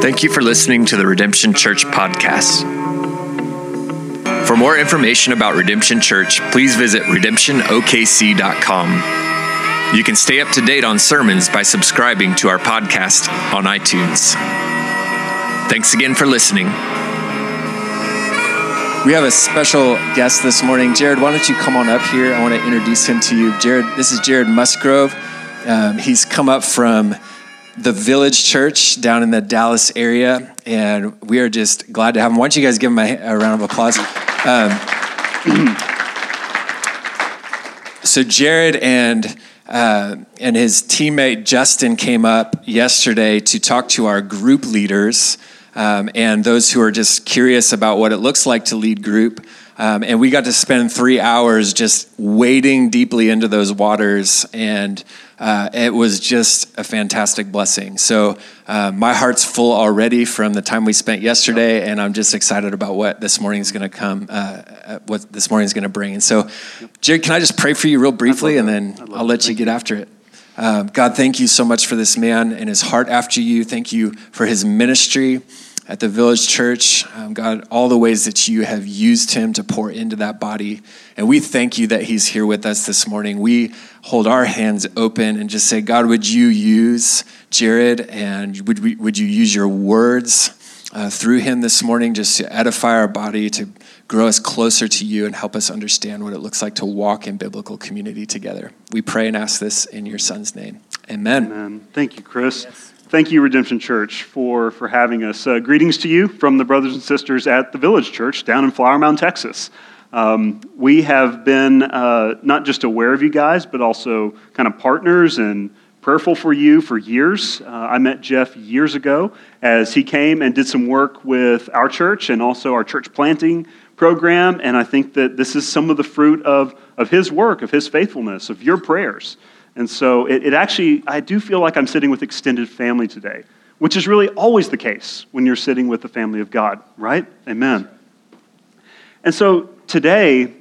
Thank you for listening to the Redemption Church podcast. For more information about Redemption Church, please visit redemptionokc.com. You can stay up to date on sermons by subscribing to our podcast on iTunes. Thanks again for listening. We have a special guest this morning. Jared, why don't you come on up here? I want to introduce him to you. Jared, this is Jared Musgrove. Um, he's come up from the Village Church down in the Dallas area, and we are just glad to have him. Why don't you guys give him a, a round of applause? Um, so Jared and uh, and his teammate Justin came up yesterday to talk to our group leaders um, and those who are just curious about what it looks like to lead group. Um, and we got to spend three hours just wading deeply into those waters, and uh, it was just a fantastic blessing. So, uh, my heart's full already from the time we spent yesterday, and I'm just excited about what this morning is going to come, uh, uh, what this morning is going to bring. And so, Jared, can I just pray for you real briefly, and then I'll let you get after it? Um, God, thank you so much for this man and his heart after you. Thank you for his ministry at the Village Church. Um, God, all the ways that you have used him to pour into that body. And we thank you that he's here with us this morning. We hold our hands open and just say, God, would you use Jared and would, we, would you use your words uh, through him this morning just to edify our body, to grow us closer to you, and help us understand what it looks like to walk in biblical community together? We pray and ask this in your son's name. Amen. Amen. Thank you, Chris. Yes. Thank you, Redemption Church, for, for having us. Uh, greetings to you from the brothers and sisters at the Village Church down in Flower Mound, Texas. Um, we have been uh, not just aware of you guys, but also kind of partners and prayerful for you for years. Uh, I met Jeff years ago as he came and did some work with our church and also our church planting program. And I think that this is some of the fruit of, of his work, of his faithfulness, of your prayers. And so it, it, actually, I do feel like I'm sitting with extended family today, which is really always the case when you're sitting with the family of God, right? Amen. And so today,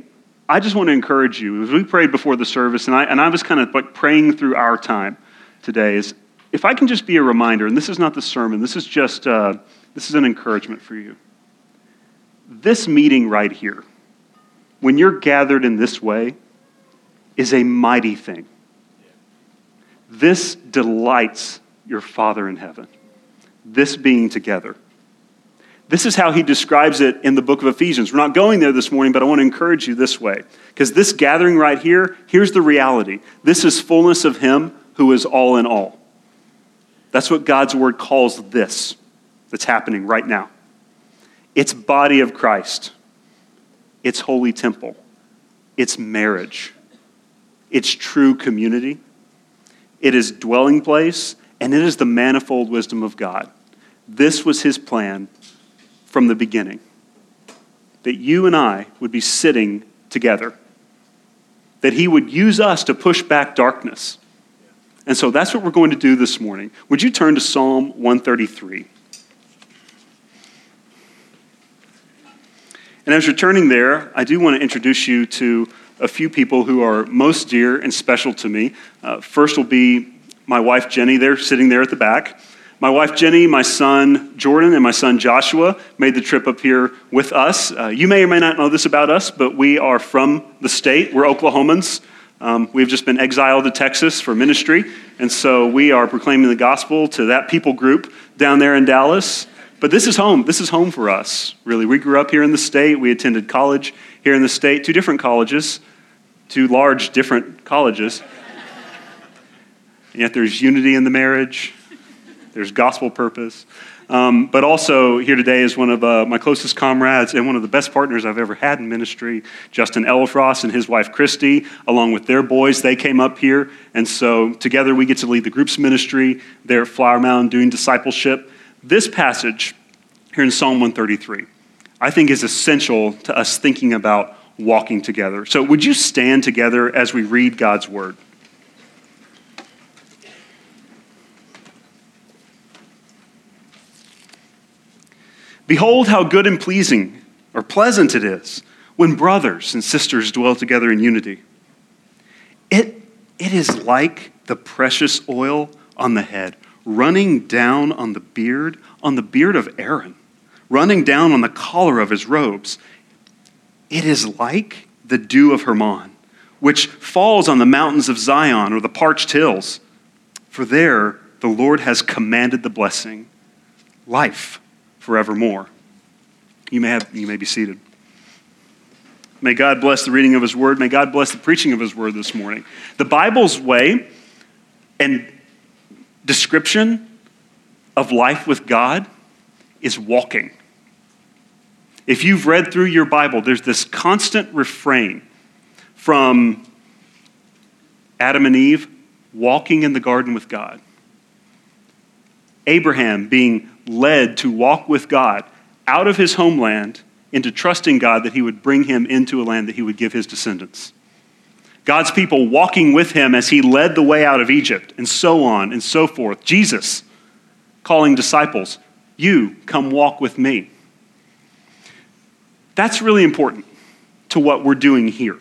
I just want to encourage you, as we prayed before the service, and I, and I was kind of like praying through our time today, is if I can just be a reminder, and this is not the sermon, this is just, uh, this is an encouragement for you. This meeting right here, when you're gathered in this way, is a mighty thing. This delights your Father in heaven, this being together. This is how he describes it in the book of Ephesians. We're not going there this morning, but I want to encourage you this way. Because this gathering right here, here's the reality this is fullness of him who is all in all. That's what God's word calls this that's happening right now. It's body of Christ. It's holy temple. It's marriage. It's true community it is dwelling place, and it is the manifold wisdom of God. This was his plan from the beginning that you and I would be sitting together, that he would use us to push back darkness. And so that's what we're going to do this morning. Would you turn to Psalm 133? And as you're turning there, I do want to introduce you to a few people who are most dear and special to me. Uh, first will be my wife Jenny, there sitting there at the back. My wife Jenny, my son Jordan, and my son Joshua made the trip up here with us. Uh, you may or may not know this about us, but we are from the state. We're Oklahomans. Um, we've just been exiled to Texas for ministry, and so we are proclaiming the gospel to that people group down there in Dallas. But this is home. This is home for us, really. We grew up here in the state. We attended college here in the state, two different colleges, two large different colleges. and yet there's unity in the marriage, there's gospel purpose. Um, but also here today is one of uh, my closest comrades and one of the best partners I've ever had in ministry, Justin Elfrost and his wife Christy, along with their boys. They came up here, and so together we get to lead the group's ministry. They're at Flower Mound doing discipleship. This passage here in Psalm 133 I think is essential to us thinking about walking together. So, would you stand together as we read God's word? Behold, how good and pleasing or pleasant it is when brothers and sisters dwell together in unity. It, it is like the precious oil on the head, running down on the beard, on the beard of Aaron, running down on the collar of his robes. It is like the dew of Hermon, which falls on the mountains of Zion or the parched hills. For there the Lord has commanded the blessing, life forevermore. You may, have, you may be seated. May God bless the reading of His Word. May God bless the preaching of His Word this morning. The Bible's way and description of life with God is walking. If you've read through your Bible, there's this constant refrain from Adam and Eve walking in the garden with God, Abraham being led to walk with God out of his homeland into trusting God that he would bring him into a land that he would give his descendants. God's people walking with him as he led the way out of Egypt, and so on and so forth. Jesus calling disciples, You come walk with me. That's really important to what we're doing here,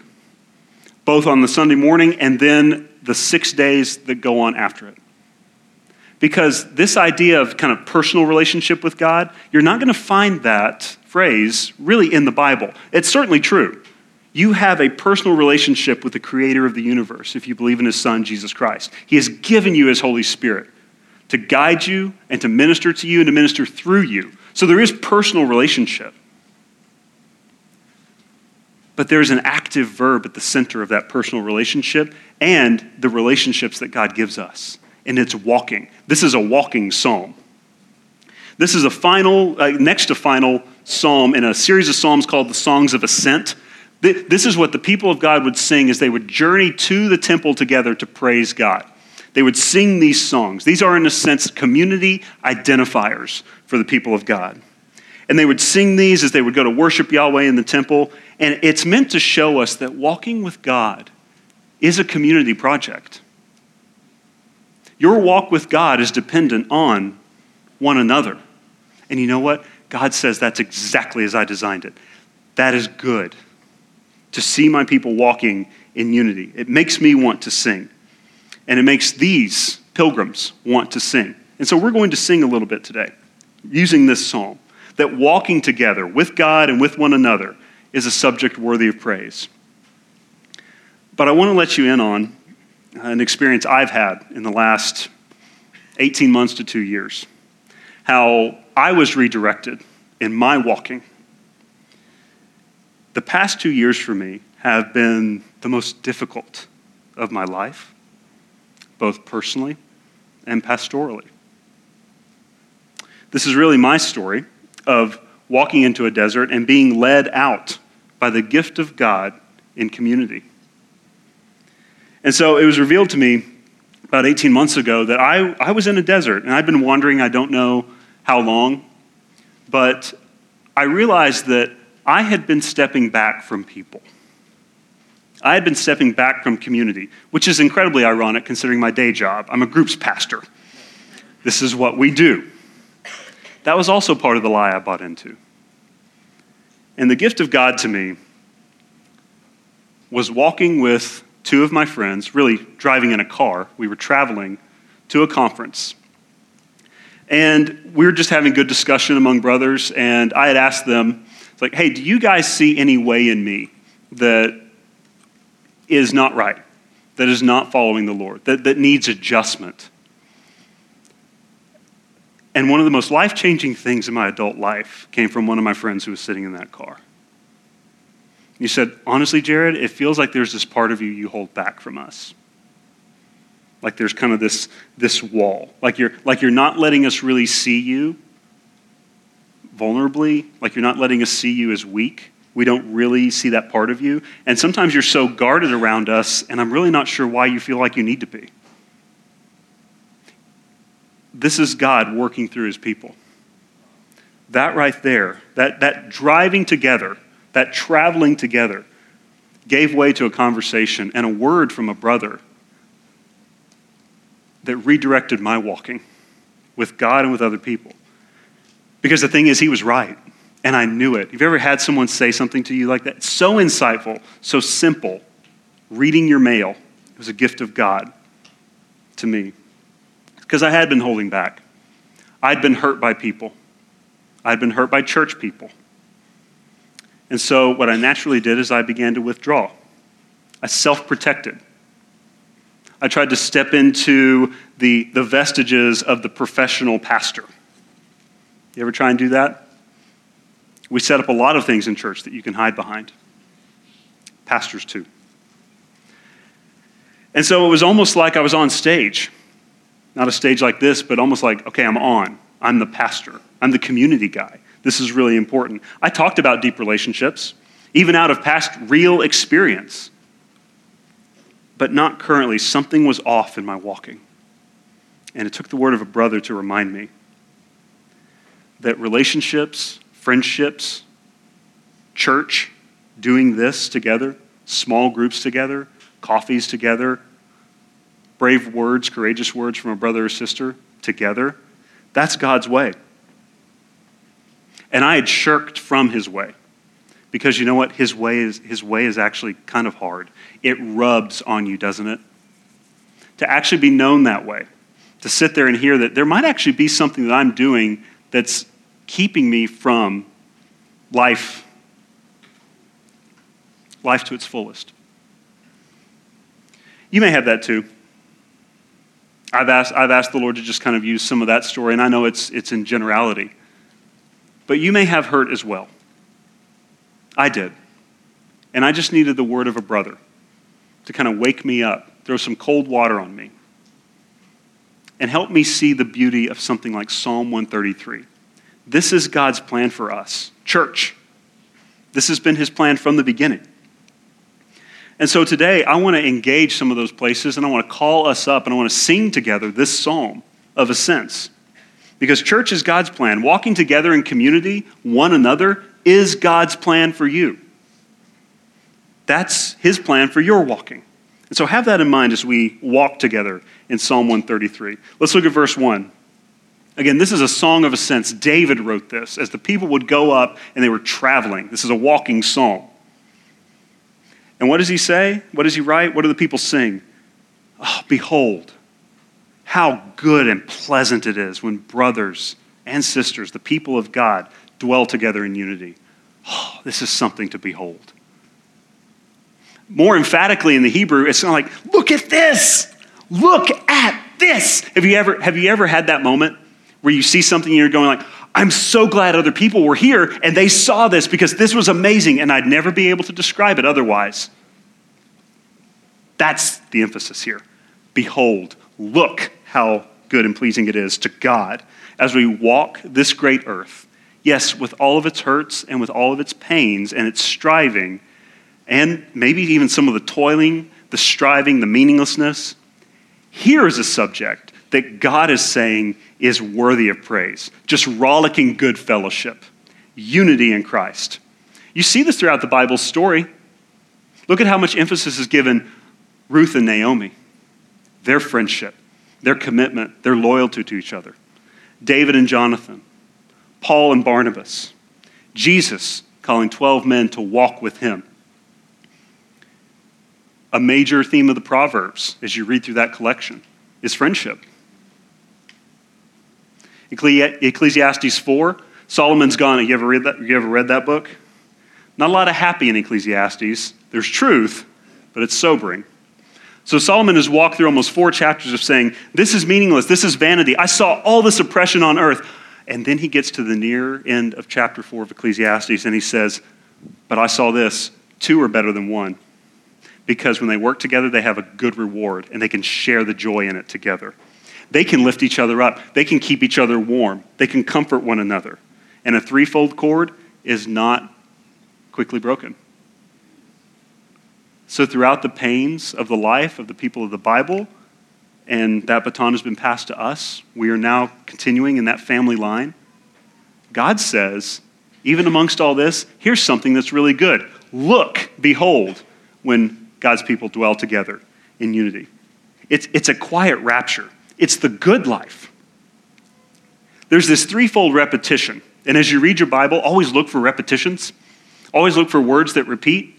both on the Sunday morning and then the six days that go on after it. Because this idea of kind of personal relationship with God, you're not going to find that phrase really in the Bible. It's certainly true. You have a personal relationship with the creator of the universe if you believe in his son, Jesus Christ. He has given you his Holy Spirit to guide you and to minister to you and to minister through you. So there is personal relationship. But there's an active verb at the center of that personal relationship and the relationships that God gives us. And it's walking. This is a walking psalm. This is a final, uh, next to final psalm in a series of psalms called the Songs of Ascent. This is what the people of God would sing as they would journey to the temple together to praise God. They would sing these songs. These are, in a sense, community identifiers for the people of God. And they would sing these as they would go to worship Yahweh in the temple. And it's meant to show us that walking with God is a community project. Your walk with God is dependent on one another. And you know what? God says that's exactly as I designed it. That is good to see my people walking in unity. It makes me want to sing. And it makes these pilgrims want to sing. And so we're going to sing a little bit today using this psalm that walking together with God and with one another is a subject worthy of praise. But I want to let you in on an experience I've had in the last 18 months to two years. How I was redirected in my walking the past two years for me have been the most difficult of my life, both personally and pastorally. This is really my story of walking into a desert and being led out by the gift of God in community. And so it was revealed to me about 18 months ago that I, I was in a desert and I'd been wandering, I don't know how long, but I realized that I had been stepping back from people. I had been stepping back from community, which is incredibly ironic considering my day job. I'm a groups pastor. This is what we do. That was also part of the lie I bought into. And the gift of God to me was walking with two of my friends, really driving in a car. We were traveling to a conference. And we were just having good discussion among brothers, and I had asked them, it's like, hey, do you guys see any way in me that is not right, that is not following the Lord, that, that needs adjustment? And one of the most life changing things in my adult life came from one of my friends who was sitting in that car. He said, Honestly, Jared, it feels like there's this part of you you hold back from us. Like there's kind of this, this wall. Like you're, like you're not letting us really see you vulnerably, like you're not letting us see you as weak. We don't really see that part of you. And sometimes you're so guarded around us, and I'm really not sure why you feel like you need to be. This is God working through his people. That right there, that, that driving together, that traveling together, gave way to a conversation and a word from a brother that redirected my walking with God and with other people. Because the thing is, he was right, and I knew it. You've you ever had someone say something to you like that? So insightful, so simple. Reading your mail, It was a gift of God to me because I had been holding back. I'd been hurt by people, I'd been hurt by church people. And so, what I naturally did is I began to withdraw. I self protected. I tried to step into the, the vestiges of the professional pastor. You ever try and do that? We set up a lot of things in church that you can hide behind. Pastors, too. And so it was almost like I was on stage. Not a stage like this, but almost like, okay, I'm on. I'm the pastor. I'm the community guy. This is really important. I talked about deep relationships, even out of past real experience but not currently. Something was off in my walking. And it took the word of a brother to remind me that relationships, friendships, church, doing this together, small groups together, coffees together, brave words, courageous words from a brother or sister together, that's God's way. And I had shirked from his way. Because you know what? His way is his way is actually kind of hard. It rubs on you doesn't it? To actually be known that way to sit there and hear that there might actually be something that i'm doing that's keeping me from life life to its fullest you may have that too I've asked, I've asked the Lord to just kind of use some of that story, and I know it's, it's in generality. But you may have hurt as well. I did. And I just needed the word of a brother to kind of wake me up, throw some cold water on me, and help me see the beauty of something like Psalm 133. This is God's plan for us, church. This has been his plan from the beginning. And so today, I want to engage some of those places and I want to call us up and I want to sing together this psalm of ascents. Because church is God's plan. Walking together in community, one another, is God's plan for you. That's his plan for your walking. And so have that in mind as we walk together in Psalm 133. Let's look at verse 1. Again, this is a song of ascents. David wrote this as the people would go up and they were traveling. This is a walking psalm. And what does he say? What does he write? What do the people sing? Oh, behold, how good and pleasant it is when brothers and sisters, the people of God, dwell together in unity. Oh, this is something to behold. More emphatically in the Hebrew, it's of like, look at this. Look at this. Have you ever, have you ever had that moment where you see something and you're going like, I'm so glad other people were here and they saw this because this was amazing and I'd never be able to describe it otherwise. That's the emphasis here. Behold, look how good and pleasing it is to God as we walk this great earth yes, with all of its hurts and with all of its pains and its striving, and maybe even some of the toiling, the striving, the meaninglessness, here is a subject that God is saying is worthy of praise. Just rollicking good fellowship, unity in Christ. You see this throughout the Bible story. Look at how much emphasis is given Ruth and Naomi, their friendship, their commitment, their loyalty to each other. David and Jonathan, Paul and Barnabas, Jesus calling 12 men to walk with him. A major theme of the Proverbs, as you read through that collection, is friendship. Ecclesiastes 4, Solomon's gone. You ever read that? You ever read that book? Not a lot of happy in Ecclesiastes. There's truth, but it's sobering. So Solomon has walked through almost four chapters of saying, This is meaningless. This is vanity. I saw all this oppression on earth. And then he gets to the near end of chapter 4 of Ecclesiastes and he says, But I saw this two are better than one. Because when they work together, they have a good reward and they can share the joy in it together. They can lift each other up, they can keep each other warm, they can comfort one another. And a threefold cord is not quickly broken. So, throughout the pains of the life of the people of the Bible, and that baton has been passed to us. We are now continuing in that family line. God says, even amongst all this, here's something that's really good. Look, behold, when God's people dwell together in unity. It's, it's a quiet rapture, it's the good life. There's this threefold repetition. And as you read your Bible, always look for repetitions, always look for words that repeat.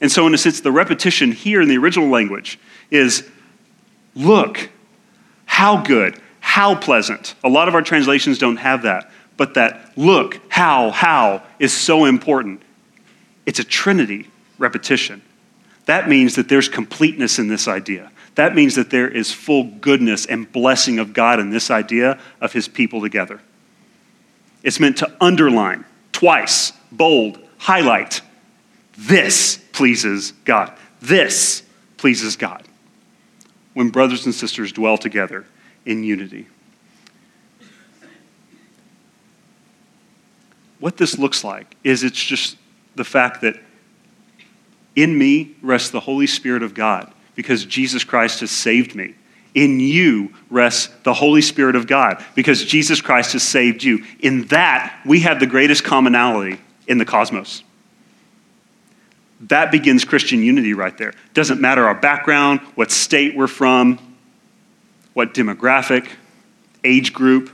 And so, in a sense, the repetition here in the original language is look, how good, how pleasant. A lot of our translations don't have that, but that look, how, how is so important. It's a trinity repetition. That means that there's completeness in this idea. That means that there is full goodness and blessing of God in this idea of his people together. It's meant to underline twice, bold, highlight. This pleases God. This pleases God. When brothers and sisters dwell together in unity. What this looks like is it's just the fact that in me rests the Holy Spirit of God because Jesus Christ has saved me. In you rests the Holy Spirit of God because Jesus Christ has saved you. In that, we have the greatest commonality in the cosmos. That begins Christian unity right there. Doesn't matter our background, what state we're from, what demographic, age group.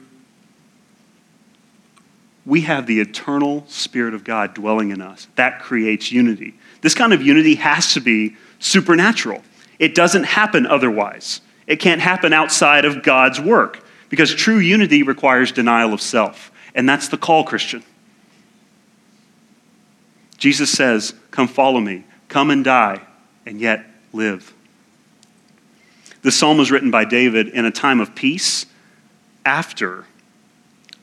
We have the eternal Spirit of God dwelling in us. That creates unity. This kind of unity has to be supernatural. It doesn't happen otherwise. It can't happen outside of God's work because true unity requires denial of self. And that's the call, Christian. Jesus says, Come follow me, come and die, and yet live. The psalm was written by David in a time of peace after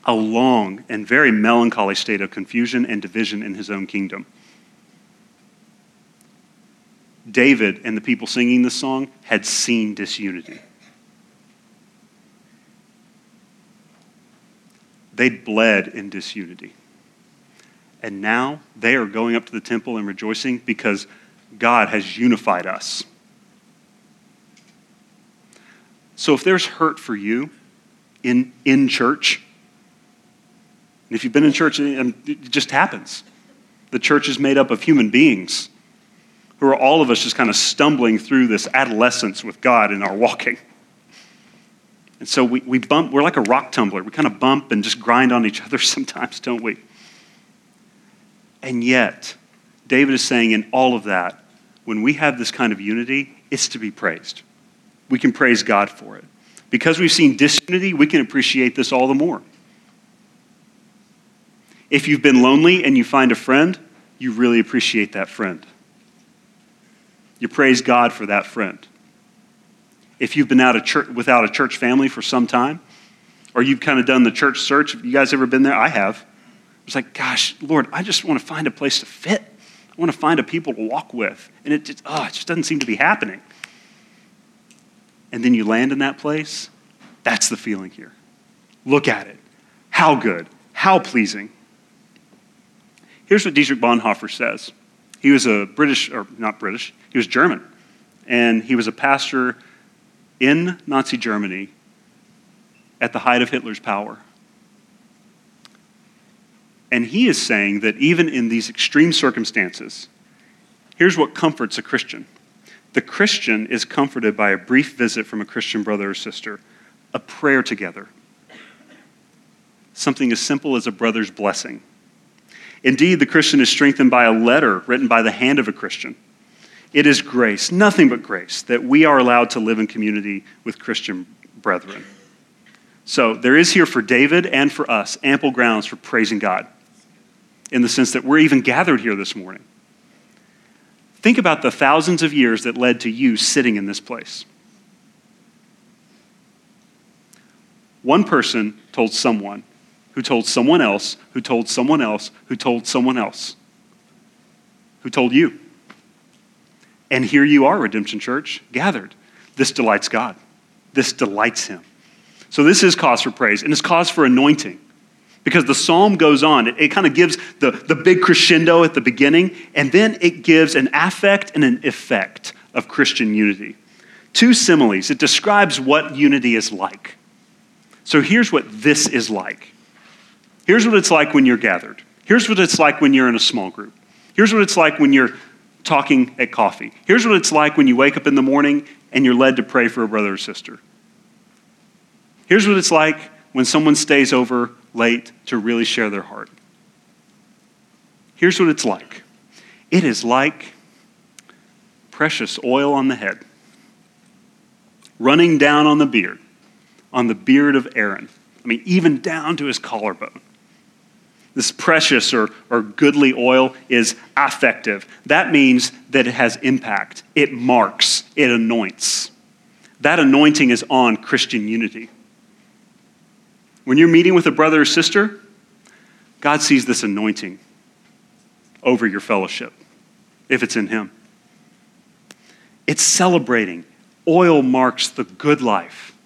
a long and very melancholy state of confusion and division in his own kingdom. David and the people singing this song had seen disunity. They'd bled in disunity. And now they are going up to the temple and rejoicing because God has unified us. So if there's hurt for you in, in church, and if you've been in church, and it just happens. The church is made up of human beings who are all of us just kind of stumbling through this adolescence with God in our walking. And so we, we bump, we're like a rock tumbler. We kind of bump and just grind on each other sometimes, don't we? And yet, David is saying in all of that, when we have this kind of unity, it's to be praised. We can praise God for it. Because we've seen disunity, we can appreciate this all the more. If you've been lonely and you find a friend, you really appreciate that friend. You praise God for that friend. If you've been out of church, without a church family for some time, or you've kind of done the church search, you guys ever been there? I have. It's like, gosh, Lord, I just want to find a place to fit. I want to find a people to walk with. And it just, oh, it just doesn't seem to be happening. And then you land in that place. That's the feeling here. Look at it. How good. How pleasing. Here's what Dietrich Bonhoeffer says. He was a British, or not British, he was German. And he was a pastor in Nazi Germany at the height of Hitler's power. And he is saying that even in these extreme circumstances, here's what comforts a Christian the Christian is comforted by a brief visit from a Christian brother or sister, a prayer together, something as simple as a brother's blessing. Indeed, the Christian is strengthened by a letter written by the hand of a Christian. It is grace, nothing but grace, that we are allowed to live in community with Christian brethren. So there is here for David and for us ample grounds for praising God in the sense that we're even gathered here this morning. Think about the thousands of years that led to you sitting in this place. One person told someone, who told someone else, who told someone else, who told someone else, who told you. And here you are, Redemption Church, gathered. This delights God. This delights Him. So, this is cause for praise, and it's cause for anointing. Because the psalm goes on, it, it kind of gives the, the big crescendo at the beginning, and then it gives an affect and an effect of Christian unity. Two similes. It describes what unity is like. So here's what this is like. Here's what it's like when you're gathered. Here's what it's like when you're in a small group. Here's what it's like when you're talking at coffee. Here's what it's like when you wake up in the morning and you're led to pray for a brother or sister. Here's what it's like when someone stays over late to really share their heart. Here's what it's like it is like precious oil on the head, running down on the beard, on the beard of Aaron. I mean, even down to his collarbone. This precious or, or goodly oil is affective. That means that it has impact, it marks, it anoints. That anointing is on Christian unity. When you're meeting with a brother or sister, God sees this anointing over your fellowship, if it's in Him. It's celebrating. Oil marks the good life.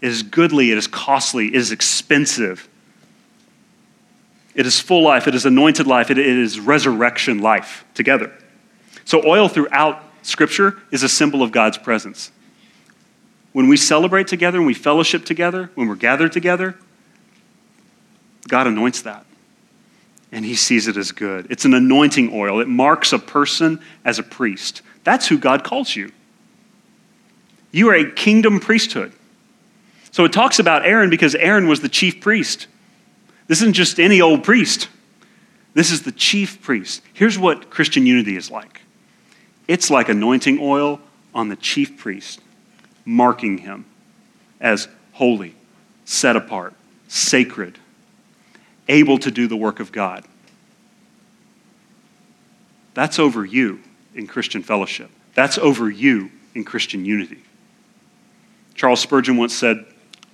It is goodly, it is costly, it is expensive. It is full life, it is anointed life, it is resurrection life together. So, oil throughout Scripture is a symbol of God's presence. When we celebrate together and we fellowship together, when we're gathered together, God anoints that. And he sees it as good. It's an anointing oil, it marks a person as a priest. That's who God calls you. You are a kingdom priesthood. So it talks about Aaron because Aaron was the chief priest. This isn't just any old priest. This is the chief priest. Here's what Christian unity is like it's like anointing oil on the chief priest, marking him as holy, set apart, sacred, able to do the work of God. That's over you in Christian fellowship. That's over you in Christian unity. Charles Spurgeon once said,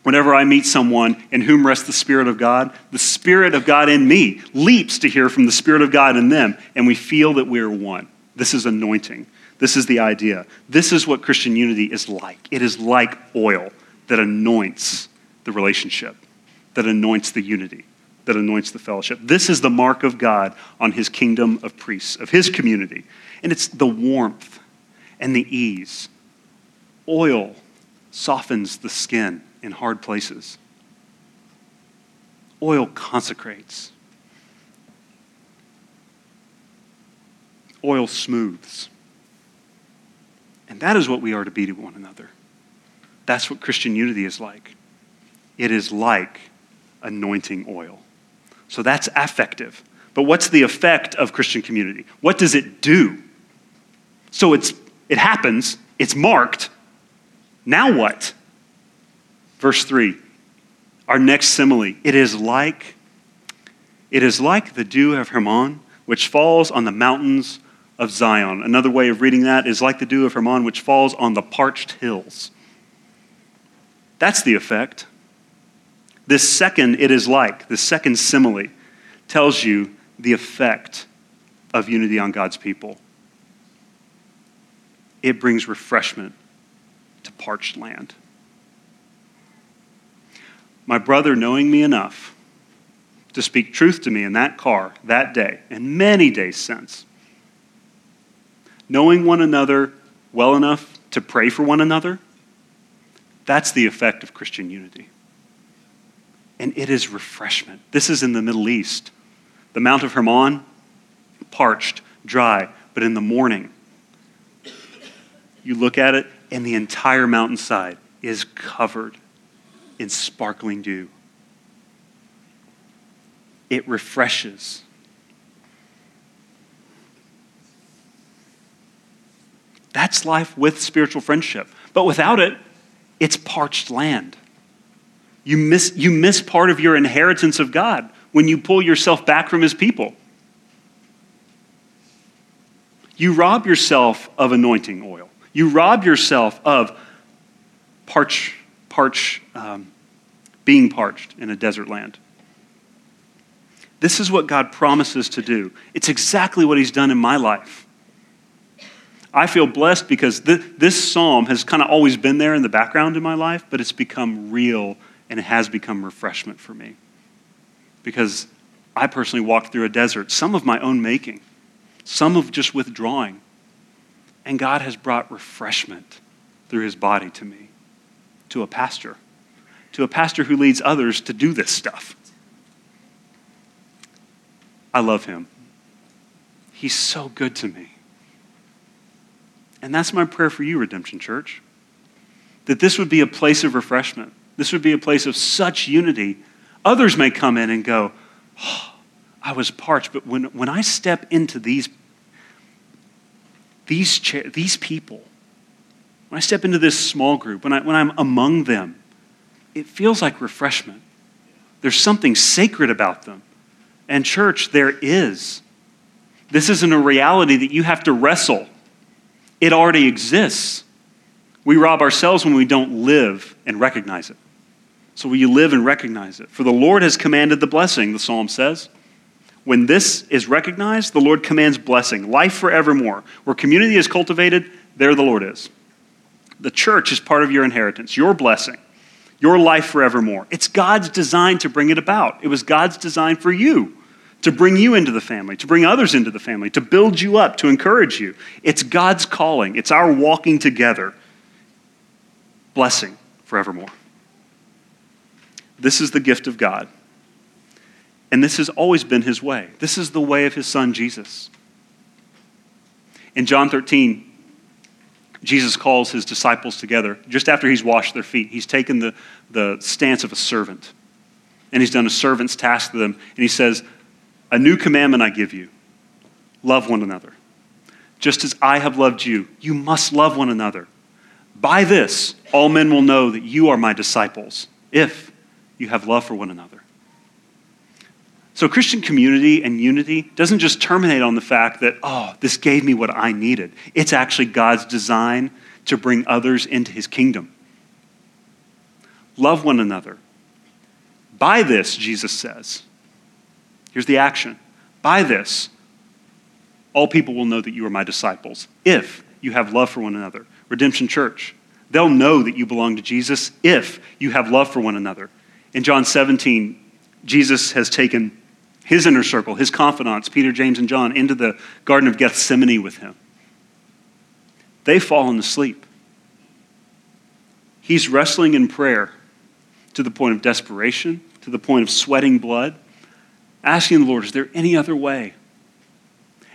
Whenever I meet someone in whom rests the Spirit of God, the Spirit of God in me leaps to hear from the Spirit of God in them, and we feel that we're one. This is anointing. This is the idea. This is what Christian unity is like. It is like oil that anoints the relationship, that anoints the unity, that anoints the fellowship. This is the mark of God on his kingdom of priests, of his community. And it's the warmth and the ease. Oil softens the skin in hard places. Oil consecrates. Oil smooths. And that is what we are to be to one another. That's what Christian unity is like. It is like anointing oil. So that's affective. But what's the effect of Christian community? What does it do? So it's, it happens, it's marked. Now what? Verse 3, our next simile. It is like, it is like the dew of Hermon, which falls on the mountains of Zion. Another way of reading that is like the dew of Hermon, which falls on the parched hills. That's the effect. This second, it is like, the second simile, tells you the effect of unity on God's people it brings refreshment to parched land. My brother, knowing me enough to speak truth to me in that car that day and many days since, knowing one another well enough to pray for one another, that's the effect of Christian unity. And it is refreshment. This is in the Middle East. The Mount of Hermon, parched, dry, but in the morning, you look at it, and the entire mountainside is covered in sparkling dew. It refreshes. That's life with spiritual friendship. But without it, it's parched land. You miss, you miss part of your inheritance of God when you pull yourself back from His people. You rob yourself of anointing oil. You rob yourself of parch, parch, um, being parched in a desert land. This is what God promises to do. It's exactly what He's done in my life. I feel blessed because th- this psalm has kind of always been there in the background in my life, but it's become real and it has become refreshment for me. Because I personally walked through a desert, some of my own making, some of just withdrawing. And God has brought refreshment through his body to me, to a pastor, to a pastor who leads others to do this stuff. I love him. He's so good to me. And that's my prayer for you, Redemption Church. That this would be a place of refreshment. This would be a place of such unity. Others may come in and go, oh, I was parched, but when, when I step into these these, cha- these people, when I step into this small group, when, I, when I'm among them, it feels like refreshment. There's something sacred about them. And, church, there is. This isn't a reality that you have to wrestle, it already exists. We rob ourselves when we don't live and recognize it. So, will you live and recognize it? For the Lord has commanded the blessing, the psalm says. When this is recognized, the Lord commands blessing, life forevermore. Where community is cultivated, there the Lord is. The church is part of your inheritance, your blessing, your life forevermore. It's God's design to bring it about. It was God's design for you to bring you into the family, to bring others into the family, to build you up, to encourage you. It's God's calling, it's our walking together. Blessing forevermore. This is the gift of God. And this has always been his way. This is the way of his son, Jesus. In John 13, Jesus calls his disciples together just after he's washed their feet. He's taken the, the stance of a servant, and he's done a servant's task to them. And he says, A new commandment I give you love one another. Just as I have loved you, you must love one another. By this, all men will know that you are my disciples, if you have love for one another. So, Christian community and unity doesn't just terminate on the fact that, oh, this gave me what I needed. It's actually God's design to bring others into his kingdom. Love one another. By this, Jesus says, here's the action. By this, all people will know that you are my disciples if you have love for one another. Redemption Church, they'll know that you belong to Jesus if you have love for one another. In John 17, Jesus has taken his inner circle, his confidants, Peter, James, and John, into the Garden of Gethsemane with him. They've fallen asleep. He's wrestling in prayer to the point of desperation, to the point of sweating blood, asking the Lord, is there any other way?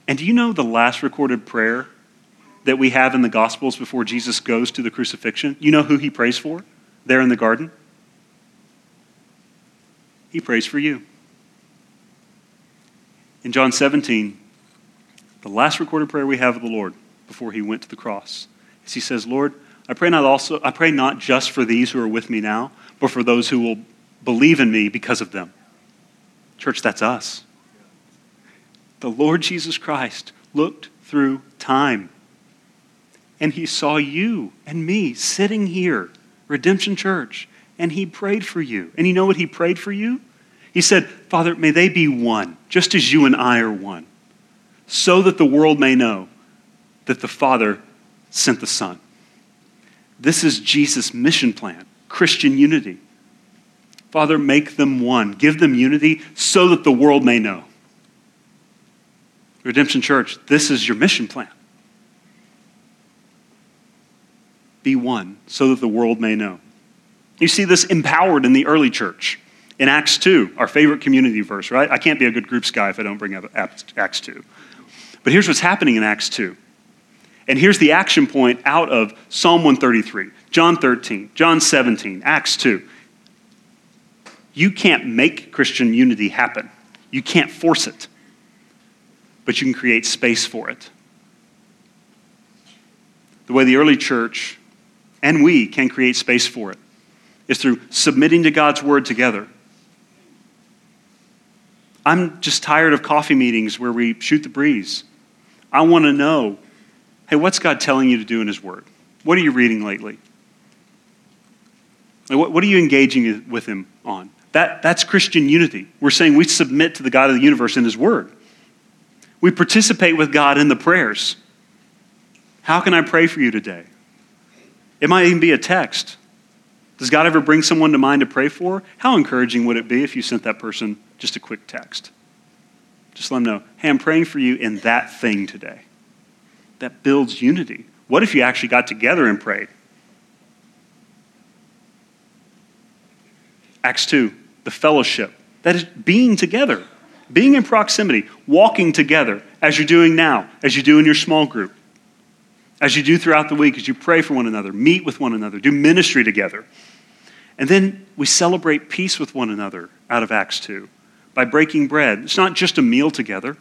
And do you know the last recorded prayer that we have in the Gospels before Jesus goes to the crucifixion? You know who he prays for there in the garden? He prays for you. In John 17, the last recorded prayer we have of the Lord before he went to the cross is he says, Lord, I pray not also I pray not just for these who are with me now, but for those who will believe in me because of them. Church, that's us. The Lord Jesus Christ looked through time and he saw you and me sitting here, Redemption Church, and he prayed for you. And you know what he prayed for you? He said, Father, may they be one, just as you and I are one, so that the world may know that the Father sent the Son. This is Jesus' mission plan Christian unity. Father, make them one. Give them unity so that the world may know. Redemption Church, this is your mission plan. Be one so that the world may know. You see this empowered in the early church. In Acts 2, our favorite community verse, right? I can't be a good groups guy if I don't bring up Acts 2. But here's what's happening in Acts 2. And here's the action point out of Psalm 133, John 13, John 17, Acts 2. You can't make Christian unity happen, you can't force it, but you can create space for it. The way the early church and we can create space for it is through submitting to God's word together I'm just tired of coffee meetings where we shoot the breeze. I want to know hey, what's God telling you to do in His Word? What are you reading lately? What, are you engaging with Him on? That, that's Christian unity. We're saying we submit to the God of the universe in His Word. We participate with God in the prayers. How can I pray for you today? It might even be a text. Does God ever bring someone to mind to pray for? How encouraging would it be if you sent that person just a quick text. Just let them know, hey, I'm praying for you in that thing today. That builds unity. What if you actually got together and prayed? Acts 2, the fellowship. That is being together, being in proximity, walking together as you're doing now, as you do in your small group, as you do throughout the week, as you pray for one another, meet with one another, do ministry together. And then we celebrate peace with one another out of Acts 2 by breaking bread. It's not just a meal together,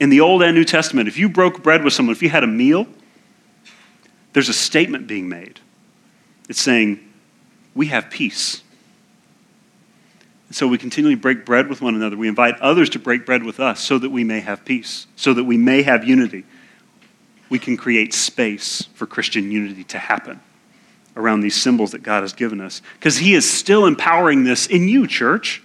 In the Old and New Testament, if you broke bread with someone, if you had a meal, there's a statement being made. It's saying, We have peace. And so we continually break bread with one another. We invite others to break bread with us so that we may have peace, so that we may have unity. We can create space for Christian unity to happen around these symbols that God has given us. Because He is still empowering this in you, church.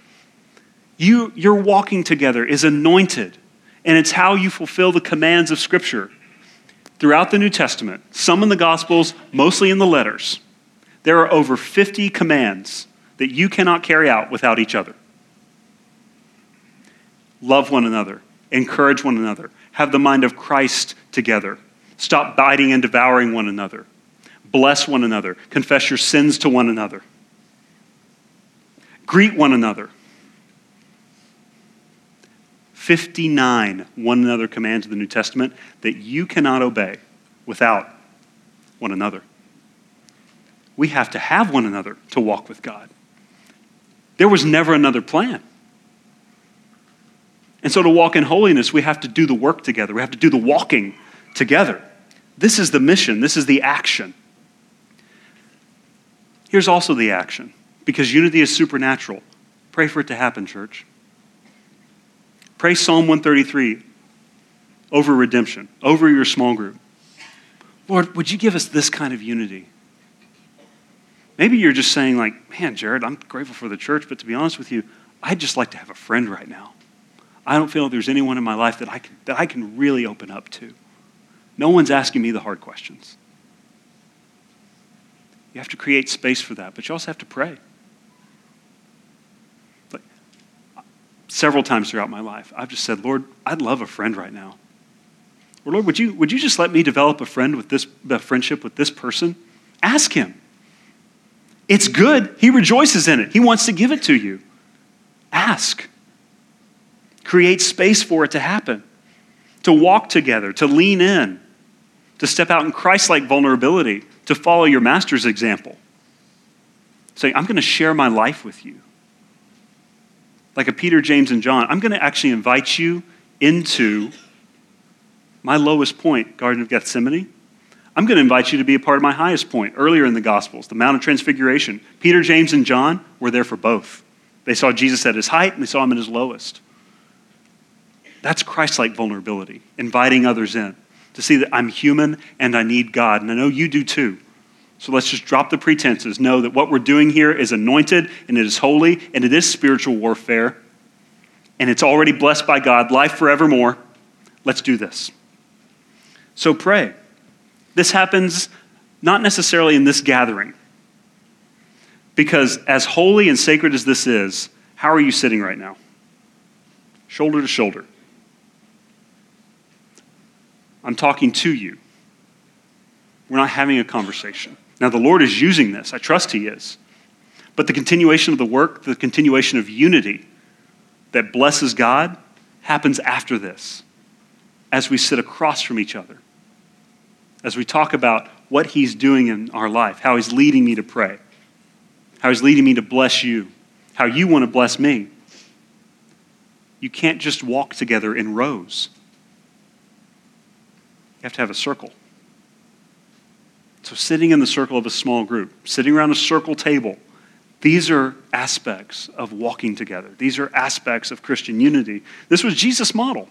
You, your walking together is anointed, and it's how you fulfill the commands of Scripture. Throughout the New Testament, some in the Gospels, mostly in the letters, there are over 50 commands that you cannot carry out without each other. Love one another, encourage one another, have the mind of Christ together, stop biting and devouring one another, bless one another, confess your sins to one another, greet one another. 59 one another commands of the New Testament that you cannot obey without one another. We have to have one another to walk with God. There was never another plan. And so to walk in holiness, we have to do the work together. We have to do the walking together. This is the mission, this is the action. Here's also the action because unity is supernatural. Pray for it to happen, church. Pray Psalm 133 over redemption, over your small group. Lord, would you give us this kind of unity? Maybe you're just saying, like, man, Jared, I'm grateful for the church, but to be honest with you, I'd just like to have a friend right now. I don't feel there's anyone in my life that I can, that I can really open up to. No one's asking me the hard questions. You have to create space for that, but you also have to pray. But several times throughout my life, I've just said, Lord, I'd love a friend right now. Or Lord, would you, would you just let me develop a friend with this a friendship with this person? Ask him. It's good. He rejoices in it. He wants to give it to you. Ask. Create space for it to happen, to walk together, to lean in, to step out in Christ like vulnerability, to follow your master's example. Saying, I'm going to share my life with you. Like a Peter, James, and John, I'm going to actually invite you into my lowest point, Garden of Gethsemane, I'm going to invite you to be a part of my highest point earlier in the Gospels, the Mount of Transfiguration. Peter, James, and John were there for both. They saw Jesus at his height and they saw him at his lowest. That's Christ like vulnerability, inviting others in to see that I'm human and I need God. And I know you do too. So let's just drop the pretenses. Know that what we're doing here is anointed and it is holy and it is spiritual warfare and it's already blessed by God, life forevermore. Let's do this. So pray. This happens not necessarily in this gathering. Because as holy and sacred as this is, how are you sitting right now? Shoulder to shoulder. I'm talking to you. We're not having a conversation. Now, the Lord is using this. I trust He is. But the continuation of the work, the continuation of unity that blesses God, happens after this as we sit across from each other as we talk about what He's doing in our life, how He's leading me to pray, how He's leading me to bless you, how you want to bless me. You can't just walk together in rows, have to have a circle. So, sitting in the circle of a small group, sitting around a circle table, these are aspects of walking together. These are aspects of Christian unity. This was Jesus' model.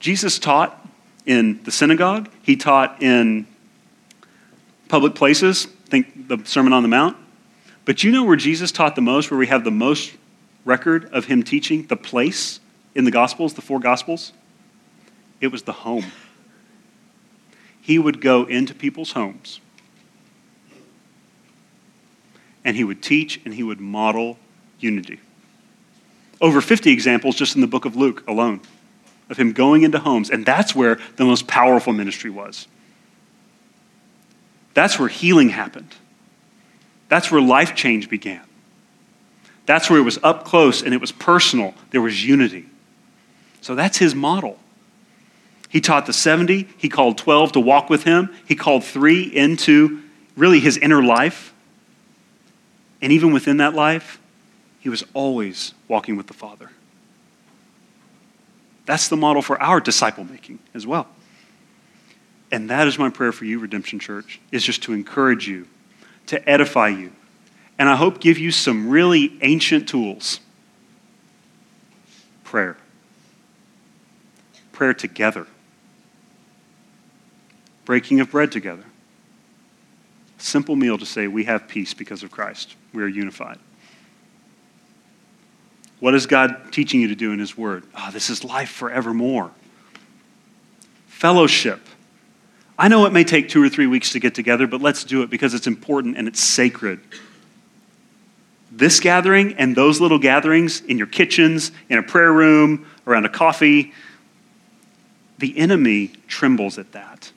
Jesus taught in the synagogue, he taught in public places, think the Sermon on the Mount. But you know where Jesus taught the most, where we have the most record of him teaching, the place in the Gospels, the four Gospels? It was the home. He would go into people's homes and he would teach and he would model unity. Over 50 examples just in the book of Luke alone of him going into homes. And that's where the most powerful ministry was. That's where healing happened. That's where life change began. That's where it was up close and it was personal. There was unity. So that's his model. He taught the 70, he called 12 to walk with him, he called three into really his inner life. And even within that life, he was always walking with the Father. That's the model for our disciple making as well. And that is my prayer for you, Redemption Church, is just to encourage you, to edify you, and I hope give you some really ancient tools. Prayer. Prayer together. Breaking of bread together. Simple meal to say we have peace because of Christ. We are unified. What is God teaching you to do in His Word? Oh, this is life forevermore. Fellowship. I know it may take two or three weeks to get together, but let's do it because it's important and it's sacred. This gathering and those little gatherings in your kitchens, in a prayer room, around a coffee, the enemy trembles at that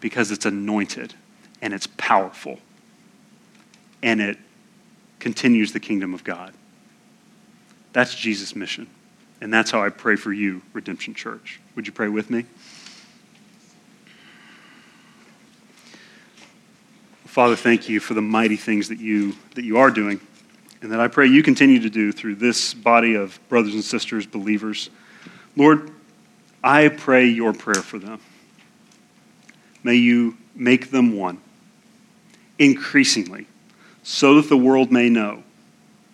because it's anointed and it's powerful and it continues the kingdom of God. That's Jesus' mission. And that's how I pray for you, Redemption Church. Would you pray with me? Father, thank you for the mighty things that you, that you are doing and that I pray you continue to do through this body of brothers and sisters, believers. Lord, I pray your prayer for them. May you make them one increasingly so that the world may know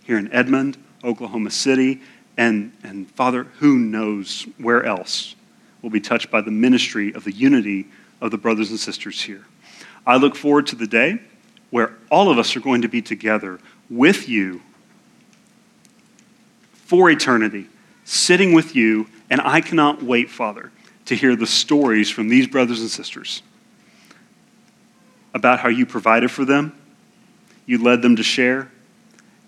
here in Edmond, Oklahoma City, and, and Father, who knows where else will be touched by the ministry of the unity of the brothers and sisters here. I look forward to the day where all of us are going to be together with you for eternity, sitting with you, and I cannot wait, Father, to hear the stories from these brothers and sisters about how you provided for them, you led them to share,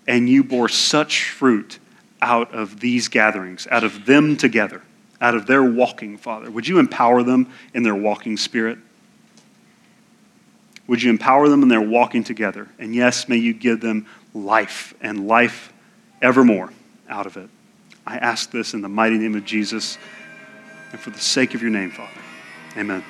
and you bore such fruit out of these gatherings, out of them together, out of their walking, Father. Would you empower them in their walking spirit? Would you empower them in their walking together? And yes, may you give them life and life evermore out of it. I ask this in the mighty name of Jesus and for the sake of your name, Father. Amen.